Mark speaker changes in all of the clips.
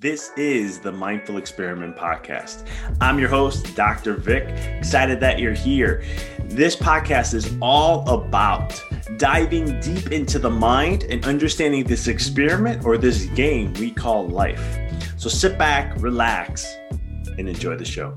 Speaker 1: This is the Mindful Experiment Podcast. I'm your host, Dr. Vic. Excited that you're here. This podcast is all about diving deep into the mind and understanding this experiment or this game we call life. So sit back, relax, and enjoy the show.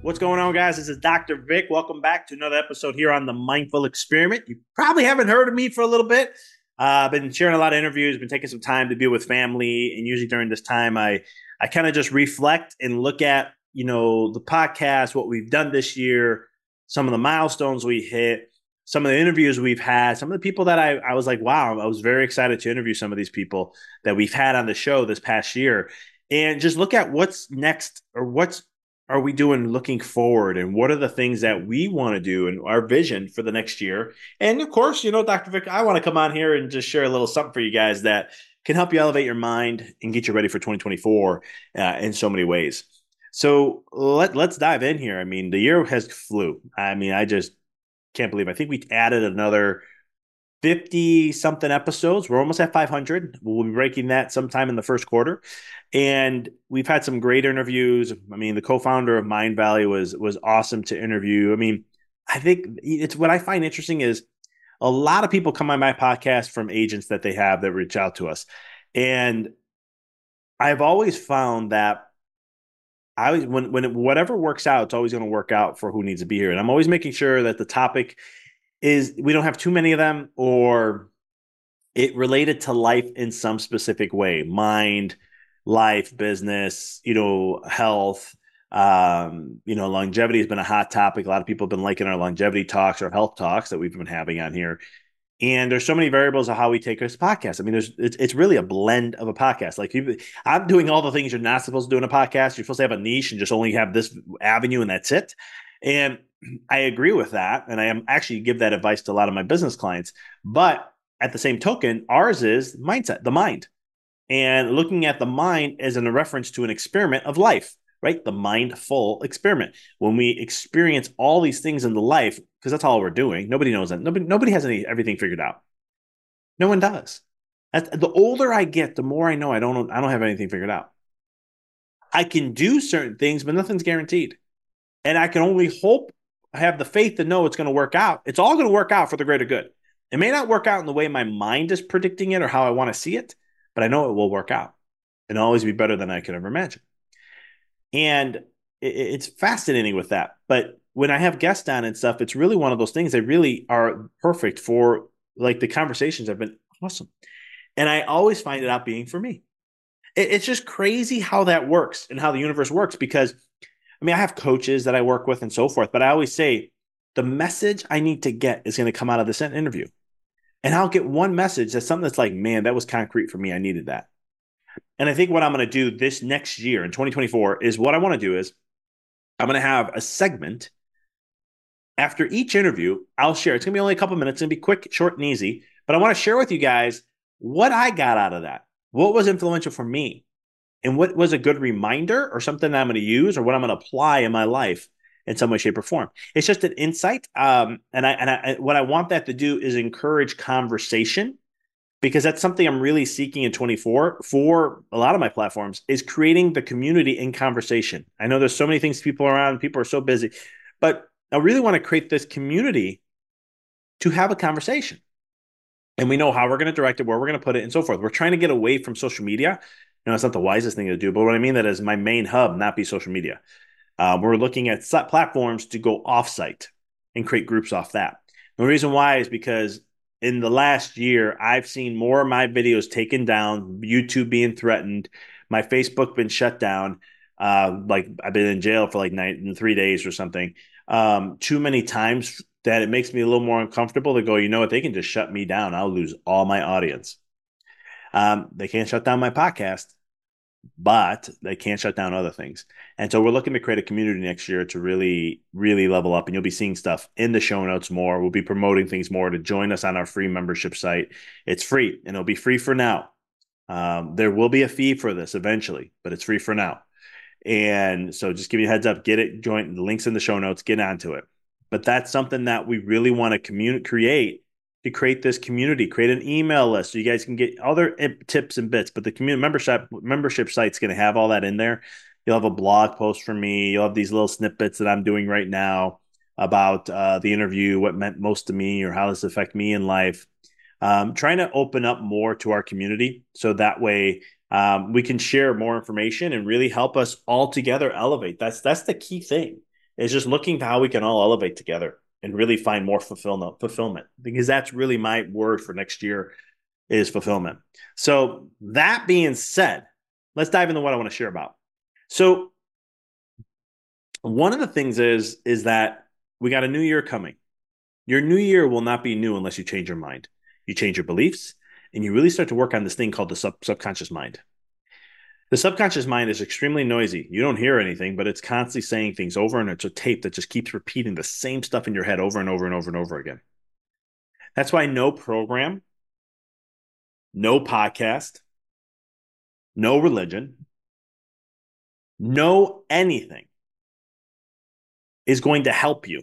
Speaker 1: What's going on, guys? This is Dr. Vic. Welcome back to another episode here on the Mindful Experiment. You probably haven't heard of me for a little bit. Uh, I've been sharing a lot of interviews, been taking some time to be with family, and usually during this time, I I kind of just reflect and look at you know the podcast, what we've done this year, some of the milestones we hit, some of the interviews we've had, some of the people that I I was like, wow, I was very excited to interview some of these people that we've had on the show this past year, and just look at what's next or what's are we doing looking forward and what are the things that we want to do and our vision for the next year? And of course you know dr vic i want to come on here and just share a little something for you guys that can help you elevate your mind and get you ready for 2024 uh, in so many ways. So let, let's dive in here. I mean the year has flew. I mean i just can't believe i think we added another 50 something episodes. We're almost at 500. We'll be breaking that sometime in the first quarter. And we've had some great interviews. I mean, the co-founder of Mindvalley was was awesome to interview. I mean, I think it's what I find interesting is a lot of people come on my podcast from agents that they have that reach out to us. And I've always found that I always when when it, whatever works out, it's always going to work out for who needs to be here. And I'm always making sure that the topic is we don't have too many of them or it related to life in some specific way mind life business you know health um, you know longevity has been a hot topic a lot of people have been liking our longevity talks or health talks that we've been having on here and there's so many variables of how we take this podcast. I mean, there's it's, it's really a blend of a podcast. Like you, I'm doing all the things you're not supposed to do in a podcast. You're supposed to have a niche and just only have this avenue, and that's it. And I agree with that. And I am actually give that advice to a lot of my business clients. But at the same token, ours is mindset, the mind. And looking at the mind as in a reference to an experiment of life, right? The mindful experiment. When we experience all these things in the life, because that's all we're doing. Nobody knows that. Nobody, nobody has any everything figured out. No one does. The older I get, the more I know I don't I don't have anything figured out. I can do certain things, but nothing's guaranteed. And I can only hope I have the faith to know it's going to work out. It's all going to work out for the greater good. It may not work out in the way my mind is predicting it or how I want to see it, but I know it will work out and always be better than I could ever imagine. And it's fascinating with that. But when I have guests on and stuff, it's really one of those things that really are perfect for like the conversations have been awesome. And I always find it out being for me. It's just crazy how that works and how the universe works because I mean, I have coaches that I work with and so forth, but I always say the message I need to get is going to come out of this interview. And I'll get one message that's something that's like, man, that was concrete for me. I needed that. And I think what I'm going to do this next year in 2024 is what I want to do is I'm going to have a segment after each interview. I'll share. It's going to be only a couple minutes. It's going to be quick, short, and easy. But I want to share with you guys what I got out of that. What was influential for me? And what was a good reminder or something that I'm going to use or what I'm going to apply in my life in some way, shape, or form. It's just an insight. Um, and I and I, what I want that to do is encourage conversation because that's something I'm really seeking in 24 for a lot of my platforms is creating the community in conversation. I know there's so many things people around, people are so busy, but I really want to create this community to have a conversation. And we know how we're going to direct it, where we're going to put it, and so forth. We're trying to get away from social media. Know, it's not the wisest thing to do, but what I mean that is my main hub, not be social media. Um, we're looking at platforms to go offsite and create groups off that. The reason why is because in the last year, I've seen more of my videos taken down, YouTube being threatened, my Facebook been shut down. Uh, like I've been in jail for like nine, three days or something. Um, too many times that it makes me a little more uncomfortable to go. You know what? They can just shut me down. I'll lose all my audience. Um, they can't shut down my podcast but they can't shut down other things. And so we're looking to create a community next year to really, really level up. And you'll be seeing stuff in the show notes more. We'll be promoting things more to join us on our free membership site. It's free and it'll be free for now. Um, there will be a fee for this eventually, but it's free for now. And so just give you a heads up, get it, join the links in the show notes, get onto it. But that's something that we really want to create to create this community, create an email list so you guys can get other tips and bits. But the community membership membership site's going to have all that in there. You'll have a blog post from me. You'll have these little snippets that I'm doing right now about uh, the interview, what meant most to me, or how this affect me in life. Um, trying to open up more to our community so that way um, we can share more information and really help us all together elevate. That's that's the key thing. Is just looking to how we can all elevate together and really find more fulfillment fulfillment because that's really my word for next year is fulfillment. So that being said, let's dive into what I want to share about. So one of the things is is that we got a new year coming. Your new year will not be new unless you change your mind. You change your beliefs and you really start to work on this thing called the sub- subconscious mind. The subconscious mind is extremely noisy. You don't hear anything, but it's constantly saying things over and it's a tape that just keeps repeating the same stuff in your head over and over and over and over again. That's why no program, no podcast, no religion, no anything is going to help you.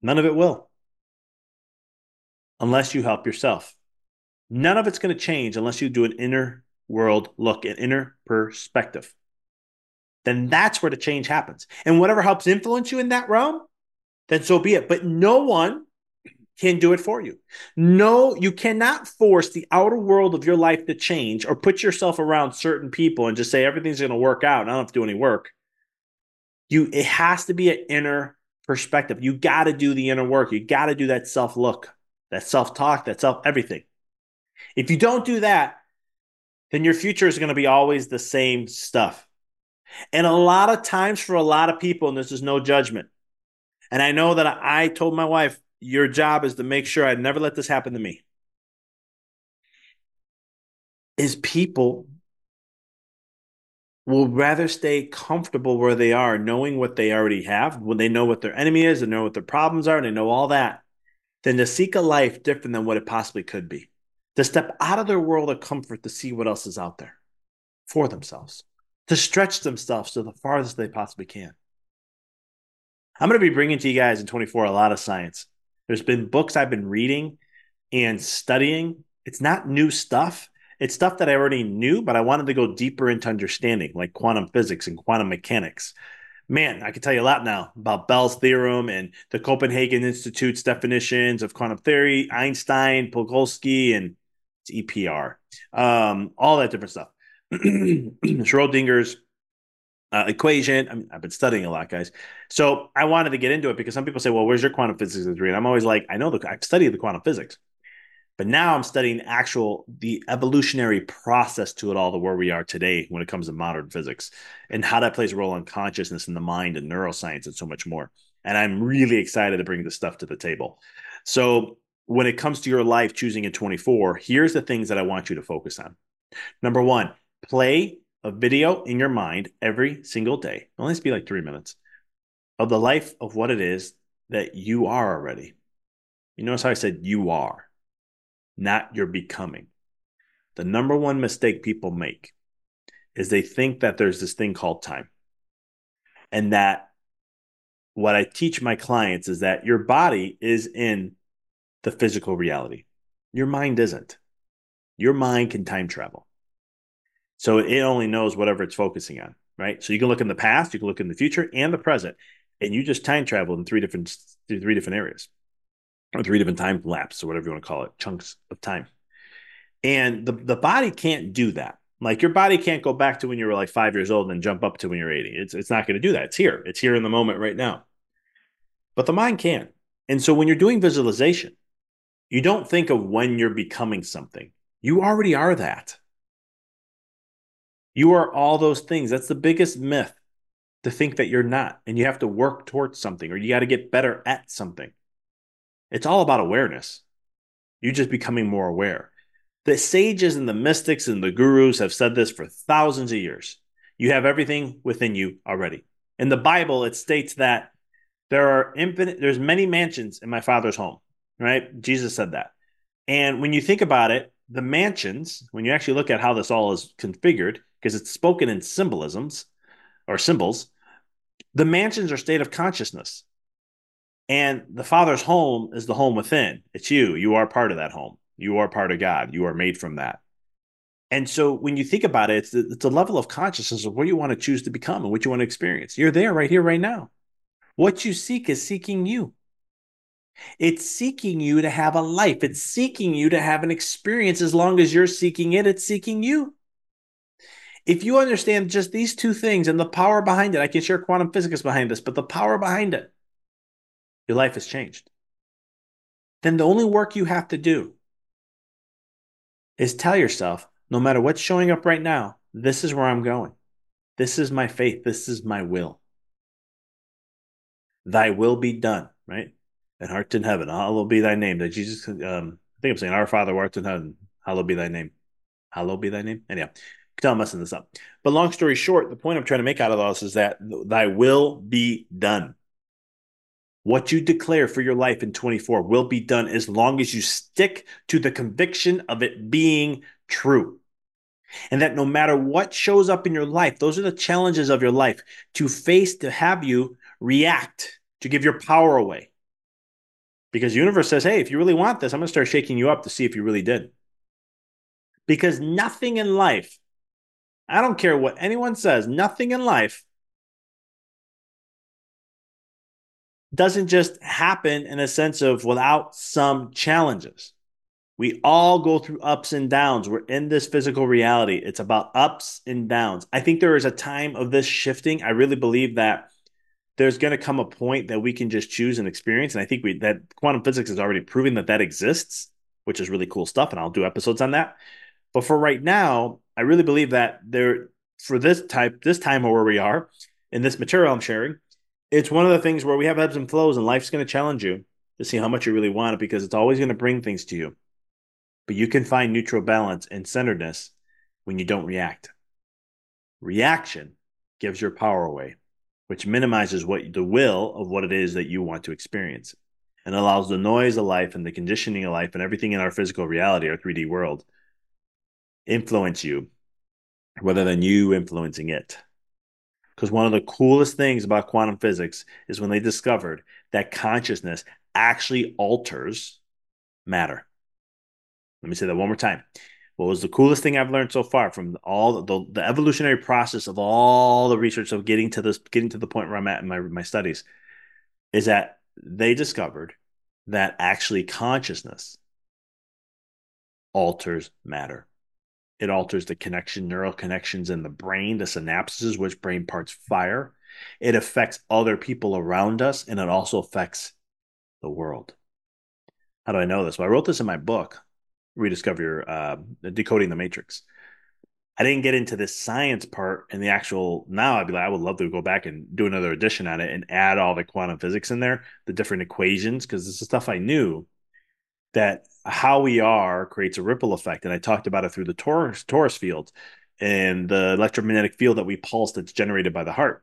Speaker 1: None of it will. Unless you help yourself. None of it's going to change unless you do an inner world look, an inner perspective. Then that's where the change happens. And whatever helps influence you in that realm, then so be it. But no one can do it for you. No, you cannot force the outer world of your life to change or put yourself around certain people and just say everything's going to work out. I don't have to do any work. You it has to be an inner perspective. You got to do the inner work. You got to do that self look, that self talk, that self everything. If you don't do that, then your future is going to be always the same stuff. And a lot of times for a lot of people, and this is no judgment, and I know that I told my wife, your job is to make sure I never let this happen to me. Is people will rather stay comfortable where they are, knowing what they already have, when they know what their enemy is, and know what their problems are, and they know all that, than to seek a life different than what it possibly could be to step out of their world of comfort to see what else is out there for themselves, to stretch themselves to the farthest they possibly can. I'm going to be bringing to you guys in 24 a lot of science. There's been books I've been reading and studying. It's not new stuff. It's stuff that I already knew, but I wanted to go deeper into understanding, like quantum physics and quantum mechanics. Man, I can tell you a lot now about Bell's theorem and the Copenhagen Institute's definitions of quantum theory, Einstein, Podolsky, and EPR, um, all that different stuff. Schrodinger's uh, equation. I mean, I've been studying a lot, guys. So I wanted to get into it because some people say, "Well, where's your quantum physics degree?" And I'm always like, "I know the I've studied the quantum physics, but now I'm studying actual the evolutionary process to it all to where we are today when it comes to modern physics and how that plays a role in consciousness and the mind and neuroscience and so much more." And I'm really excited to bring this stuff to the table. So when it comes to your life choosing in 24, here's the things that I want you to focus on. Number one, play a video in your mind every single day. It only be like three minutes of the life of what it is that you are already. You notice how I said you are, not you're becoming. The number one mistake people make is they think that there's this thing called time. And that what I teach my clients is that your body is in the physical reality. Your mind isn't. Your mind can time travel. So it only knows whatever it's focusing on, right? So you can look in the past, you can look in the future and the present, and you just time travel in three different three different areas or three different time lapses or whatever you want to call it, chunks of time. And the, the body can't do that. Like your body can't go back to when you were like five years old and then jump up to when you're 80. It's, it's not going to do that. It's here. It's here in the moment right now. But the mind can. And so when you're doing visualization, you don't think of when you're becoming something. You already are that. You are all those things. That's the biggest myth to think that you're not. And you have to work towards something or you got to get better at something. It's all about awareness. You're just becoming more aware. The sages and the mystics and the gurus have said this for thousands of years. You have everything within you already. In the Bible, it states that there are infinite, there's many mansions in my father's home, right? Jesus said that. And when you think about it, the mansions, when you actually look at how this all is configured, because it's spoken in symbolisms or symbols, the mansions are state of consciousness. And the Father's home is the home within. It's you. You are part of that home. You are part of God. You are made from that. And so when you think about it, it's, it's a level of consciousness of what you want to choose to become and what you want to experience. You're there right here, right now. What you seek is seeking you. It's seeking you to have a life. It's seeking you to have an experience. As long as you're seeking it, it's seeking you. If you understand just these two things and the power behind it, I can share quantum physics behind this, but the power behind it, your life has changed. Then the only work you have to do is tell yourself no matter what's showing up right now, this is where I'm going. This is my faith. This is my will. Thy will be done, right? And art in heaven, hallowed be thy name. That Jesus, um, I think I'm saying, Our Father who art in heaven, hallowed be thy name. Hallowed be thy name. Anyhow, tell I'm messing this up. But long story short, the point I'm trying to make out of this is that thy will be done. What you declare for your life in 24 will be done as long as you stick to the conviction of it being true. And that no matter what shows up in your life, those are the challenges of your life to face, to have you react, to give your power away. Because the universe says, hey, if you really want this, I'm going to start shaking you up to see if you really did. Because nothing in life, I don't care what anyone says, nothing in life doesn't just happen in a sense of without some challenges. We all go through ups and downs. We're in this physical reality. It's about ups and downs. I think there is a time of this shifting. I really believe that there's going to come a point that we can just choose and experience. And I think we that quantum physics is already proving that that exists, which is really cool stuff. And I'll do episodes on that. But for right now, I really believe that there for this type, this time or where we are in this material I'm sharing, it's one of the things where we have ebbs and flows, and life's going to challenge you to see how much you really want it because it's always going to bring things to you. But you can find neutral balance and centeredness when you don't react. Reaction gives your power away, which minimizes what the will of what it is that you want to experience and allows the noise of life and the conditioning of life and everything in our physical reality, our 3D world, influence you rather than you influencing it. Because one of the coolest things about quantum physics is when they discovered that consciousness actually alters matter. Let me say that one more time. What was the coolest thing I've learned so far from all the, the evolutionary process of all the research of getting to this, getting to the point where I'm at in my, my studies, is that they discovered that actually consciousness alters matter. It alters the connection, neural connections in the brain, the synapses, which brain parts fire. It affects other people around us, and it also affects the world. How do I know this? Well, I wrote this in my book, Rediscover Your uh, Decoding the Matrix. I didn't get into this science part and the actual. Now I'd be like, I would love to go back and do another edition on it and add all the quantum physics in there, the different equations, because this is stuff I knew, that how we are creates a ripple effect. And I talked about it through the torus, torus field and the electromagnetic field that we pulse that's generated by the heart.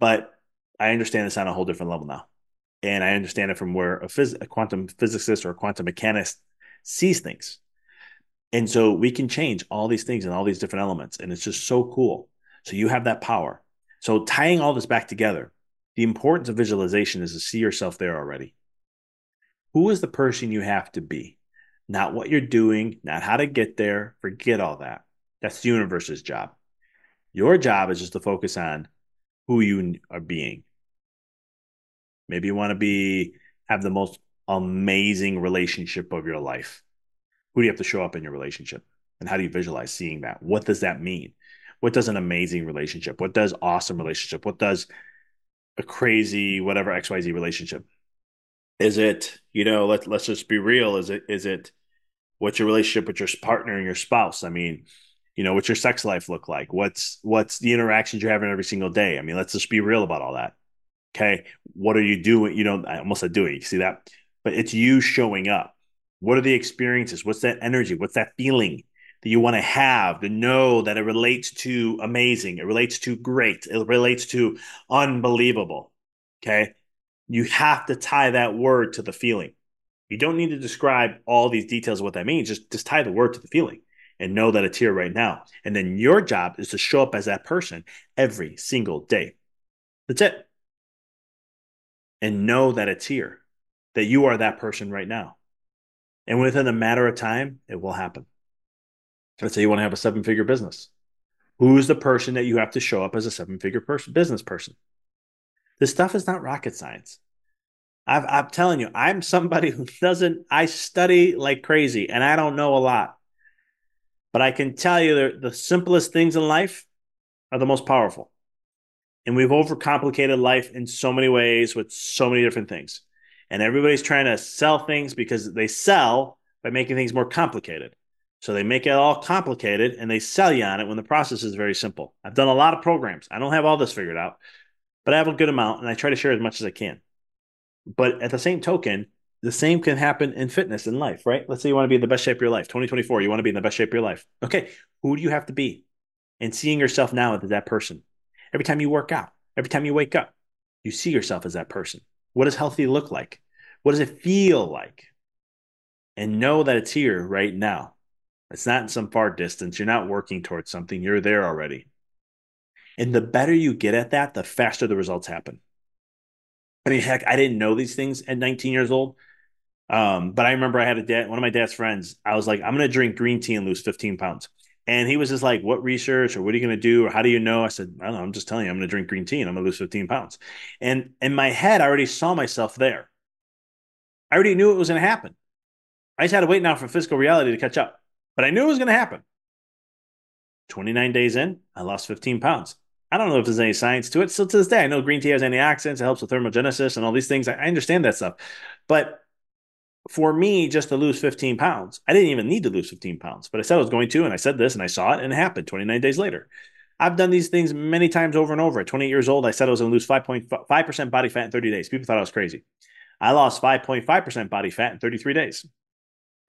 Speaker 1: But I understand this on a whole different level now. And I understand it from where a, phys- a quantum physicist or a quantum mechanist sees things. And so we can change all these things and all these different elements. And it's just so cool. So you have that power. So tying all this back together, the importance of visualization is to see yourself there already. Who is the person you have to be? Not what you're doing, not how to get there. Forget all that. That's the universe's job. Your job is just to focus on who you are being. Maybe you want to be have the most amazing relationship of your life. Who do you have to show up in your relationship? And how do you visualize seeing that? What does that mean? What does an amazing relationship? What does awesome relationship? What does a crazy whatever XYZ relationship? Is it, you know, let let's just be real. Is it is it what's your relationship with your partner and your spouse? I mean, you know, what's your sex life look like? What's what's the interactions you're having every single day? I mean, let's just be real about all that. Okay. What are you doing? You know, I almost said doing. You see that? But it's you showing up. What are the experiences? What's that energy? What's that feeling that you want to have to know that it relates to amazing? It relates to great. It relates to unbelievable. Okay. You have to tie that word to the feeling. You don't need to describe all these details of what that means. Just, just tie the word to the feeling and know that it's here right now. And then your job is to show up as that person every single day. That's it. And know that it's here, that you are that person right now. And within a matter of time, it will happen. Let's say you want to have a seven figure business. Who's the person that you have to show up as a seven figure business person? This stuff is not rocket science. i I'm telling you, I'm somebody who doesn't, I study like crazy and I don't know a lot. But I can tell you that the simplest things in life are the most powerful. And we've overcomplicated life in so many ways with so many different things. And everybody's trying to sell things because they sell by making things more complicated. So they make it all complicated and they sell you on it when the process is very simple. I've done a lot of programs. I don't have all this figured out, but I have a good amount and I try to share as much as I can. But at the same token, the same can happen in fitness in life, right? Let's say you want to be in the best shape of your life. 2024, you want to be in the best shape of your life. Okay, who do you have to be? And seeing yourself now as that person. Every time you work out, every time you wake up, you see yourself as that person. What does healthy look like? What does it feel like? And know that it's here right now. It's not in some far distance. You're not working towards something, you're there already. And the better you get at that, the faster the results happen. I mean, heck, I didn't know these things at 19 years old. Um, but I remember I had a dad, one of my dad's friends. I was like, I'm going to drink green tea and lose 15 pounds. And he was just like, What research or what are you going to do? Or how do you know? I said, I don't know. I'm just telling you, I'm going to drink green tea and I'm going to lose 15 pounds. And in my head, I already saw myself there. I already knew it was going to happen. I just had to wait now for physical reality to catch up. But I knew it was going to happen. 29 days in, I lost 15 pounds. I don't know if there's any science to it. Still to this day, I know green tea has antioxidants, it helps with thermogenesis and all these things. I, I understand that stuff. But for me just to lose 15 pounds. I didn't even need to lose 15 pounds, but I said I was going to, and I said this, and I saw it, and it happened 29 days later. I've done these things many times over and over. At 28 years old, I said I was going to lose 5.5% body fat in 30 days. People thought I was crazy. I lost 5.5% body fat in 33 days.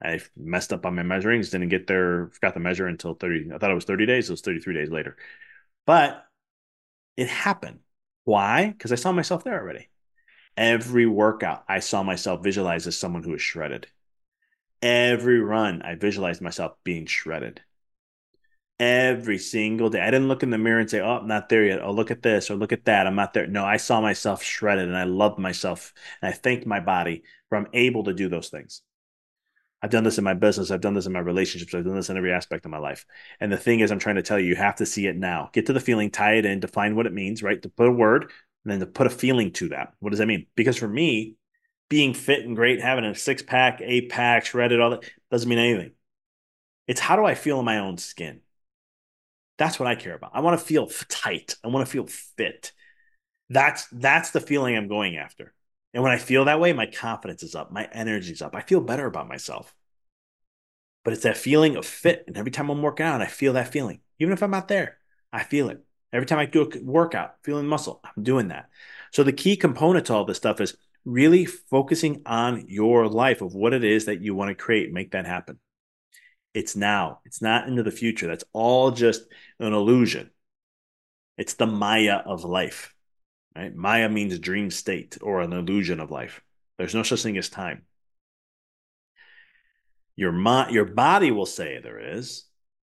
Speaker 1: I messed up on my measurings, didn't get there, forgot the measure until 30. I thought it was 30 days. It was 33 days later. But it happened. Why? Because I saw myself there already. Every workout, I saw myself visualized as someone who is shredded. Every run, I visualized myself being shredded. Every single day. I didn't look in the mirror and say, Oh, I'm not there yet. Oh, look at this or look at that. I'm not there. No, I saw myself shredded and I loved myself. And I thanked my body for I'm able to do those things. I've done this in my business. I've done this in my relationships. I've done this in every aspect of my life. And the thing is, I'm trying to tell you, you have to see it now. Get to the feeling, tie it in, define what it means, right? To put a word and then to put a feeling to that. What does that mean? Because for me, being fit and great, having a six pack, eight pack, shredded, all that doesn't mean anything. It's how do I feel in my own skin? That's what I care about. I want to feel tight. I want to feel fit. That's that's the feeling I'm going after. And when I feel that way, my confidence is up, my energy's up. I feel better about myself. But it's that feeling of fit. And every time I'm working out, I feel that feeling. Even if I'm not there, I feel it. Every time I do a workout, feeling muscle, I'm doing that. So the key component to all this stuff is really focusing on your life of what it is that you want to create, make that happen. It's now. It's not into the future. That's all just an illusion. It's the Maya of life. Right? Maya means dream state or an illusion of life. There's no such thing as time. Your mind, your body will say there is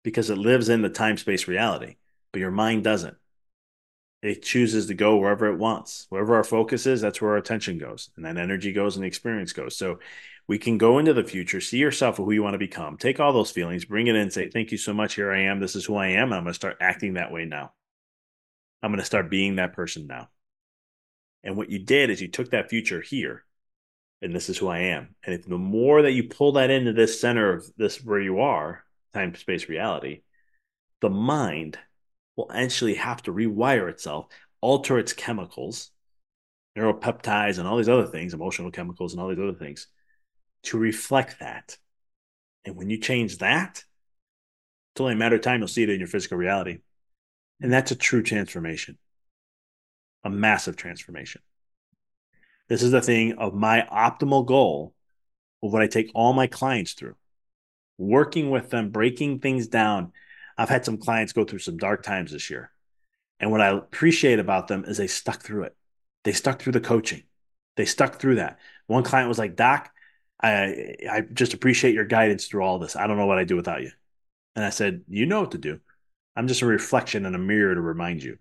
Speaker 1: because it lives in the time space reality, but your mind doesn't. It chooses to go wherever it wants. Wherever our focus is, that's where our attention goes, and that energy goes, and the experience goes. So we can go into the future, see yourself who you want to become, take all those feelings, bring it in, say, "Thank you so much. Here I am. This is who I am, I'm going to start acting that way now. I'm going to start being that person now." And what you did is you took that future here, and this is who I am. And if the more that you pull that into this center of this where you are, time, space, reality, the mind will actually have to rewire itself, alter its chemicals, neuropeptides, and all these other things, emotional chemicals, and all these other things to reflect that. And when you change that, it's only a matter of time you'll see it in your physical reality. And that's a true transformation a massive transformation. This is the thing of my optimal goal of what I take all my clients through, working with them, breaking things down. I've had some clients go through some dark times this year. And what I appreciate about them is they stuck through it. They stuck through the coaching. They stuck through that. One client was like, Doc, I I just appreciate your guidance through all this. I don't know what I'd do without you. And I said, You know what to do. I'm just a reflection and a mirror to remind you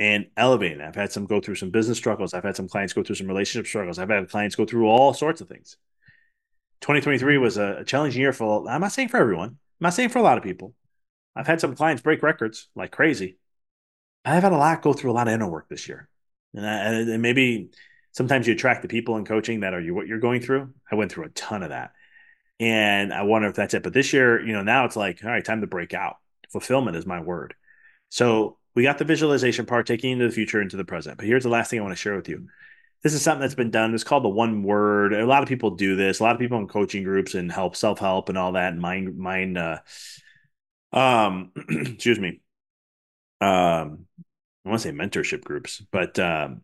Speaker 1: and elevating. I've had some go through some business struggles. I've had some clients go through some relationship struggles. I've had clients go through all sorts of things. 2023 was a, challenging year for, I'm not saying for everyone, I'm not saying for a lot of people. I've had some clients break records like crazy. I've had a lot go through a lot of inner work this year. And, I, and maybe sometimes you attract the people in coaching that are you what you're going through. I went through a ton of that. And I wonder if that's it. But this year, you know, now it's like, all right, time to break out. Fulfillment is my word. So we got the visualization part taking into the future into the present. But here's the last thing I want to share with you. This is something that's been done. It's called the one word. A lot of people do this. A lot of people in coaching groups and help self help and all that. Mind mind. Uh, um, excuse me. Um, I want to say mentorship groups, but um,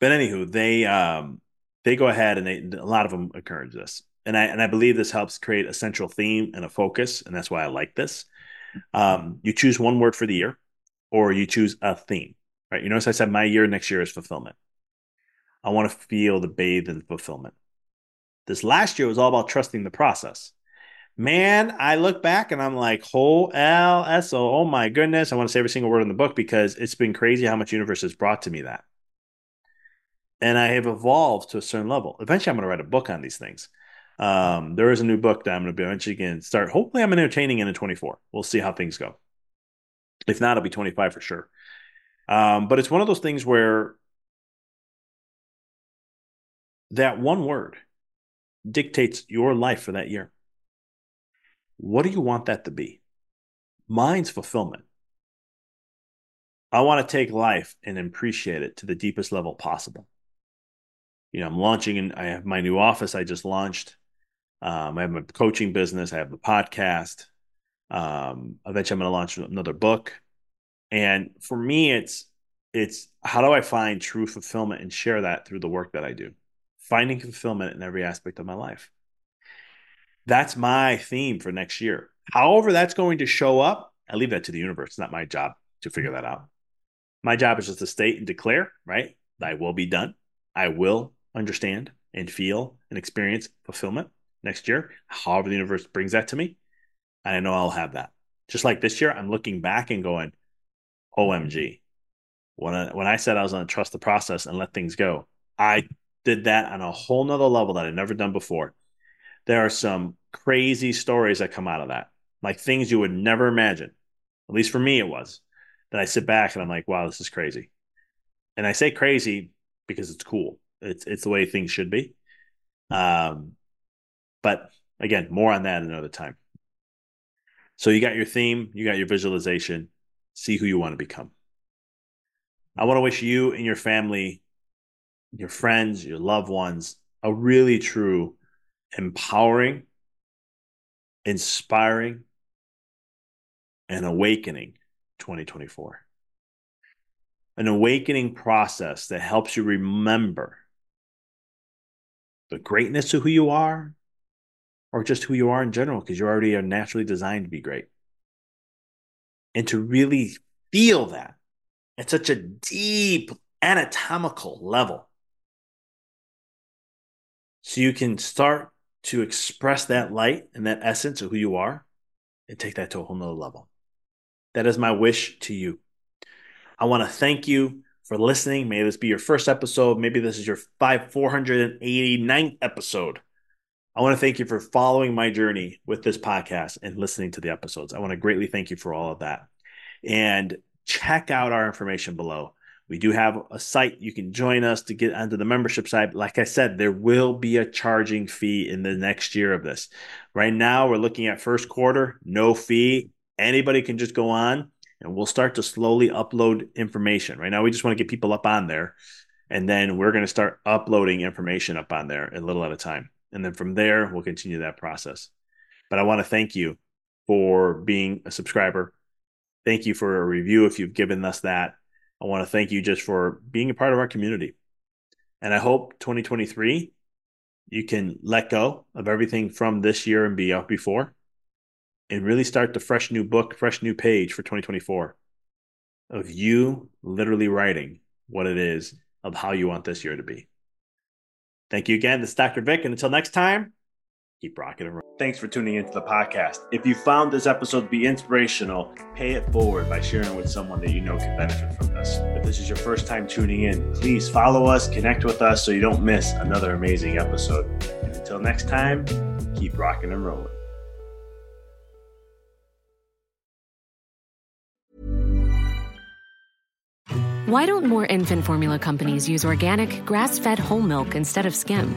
Speaker 1: but anywho, they um they go ahead and they a lot of them encourage this, and I and I believe this helps create a central theme and a focus, and that's why I like this. Um, you choose one word for the year or you choose a theme, right? You notice I said my year next year is fulfillment. I want to feel the bathe in fulfillment. This last year was all about trusting the process. Man, I look back and I'm like, whole L S O, oh my goodness. I want to say every single word in the book because it's been crazy how much universe has brought to me that. And I have evolved to a certain level. Eventually, I'm going to write a book on these things. Um, there is a new book that I'm going to be eventually going to start. Hopefully, I'm entertaining in a 24. We'll see how things go. If not, it'll be 25 for sure. Um, but it's one of those things where that one word dictates your life for that year. What do you want that to be? Mine's fulfillment. I want to take life and appreciate it to the deepest level possible. You know, I'm launching and I have my new office I just launched. Um, I have my coaching business. I have the podcast. Um, eventually, I'm going to launch another book. And for me, it's it's how do I find true fulfillment and share that through the work that I do? Finding fulfillment in every aspect of my life. That's my theme for next year. However, that's going to show up, I leave that to the universe. It's not my job to figure that out. My job is just to state and declare, right? Thy will be done. I will understand and feel and experience fulfillment next year, however the universe brings that to me. And I know I'll have that. Just like this year, I'm looking back and going, OMG. When I, when I said I was going to trust the process and let things go, I did that on a whole nother level that I'd never done before. There are some crazy stories that come out of that, like things you would never imagine. At least for me, it was. That I sit back and I'm like, wow, this is crazy. And I say crazy because it's cool. It's it's the way things should be. Um, but again, more on that another time. So you got your theme, you got your visualization. See who you want to become. I want to wish you and your family, your friends, your loved ones, a really true, empowering, inspiring, and awakening 2024. An awakening process that helps you remember the greatness of who you are or just who you are in general because you already are naturally designed to be great. And to really feel that at such a deep anatomical level. So you can start to express that light and that essence of who you are and take that to a whole nother level. That is my wish to you. I want to thank you for listening. May this be your first episode. Maybe this is your 5 489th episode. I want to thank you for following my journey with this podcast and listening to the episodes. I want to greatly thank you for all of that. And check out our information below. We do have a site you can join us to get onto the membership site. Like I said, there will be a charging fee in the next year of this. Right now, we're looking at first quarter, no fee. Anybody can just go on and we'll start to slowly upload information. Right now, we just want to get people up on there. And then we're going to start uploading information up on there a little at a time. And then from there, we'll continue that process. But I want to thank you for being a subscriber. Thank you for a review if you've given us that. I want to thank you just for being a part of our community. And I hope 2023 you can let go of everything from this year and be out before and really start the fresh new book, fresh new page for 2024 of you literally writing what it is of how you want this year to be. Thank you again. This is Dr. Vic. And until next time, keep rocking and rolling. Thanks for tuning into the podcast. If you found this episode to be inspirational, pay it forward by sharing with someone that you know can benefit from this. If this is your first time tuning in, please follow us, connect with us so you don't miss another amazing episode. And until next time, keep rocking and rolling.
Speaker 2: Why don't more infant formula companies use organic, grass fed whole milk instead of skim?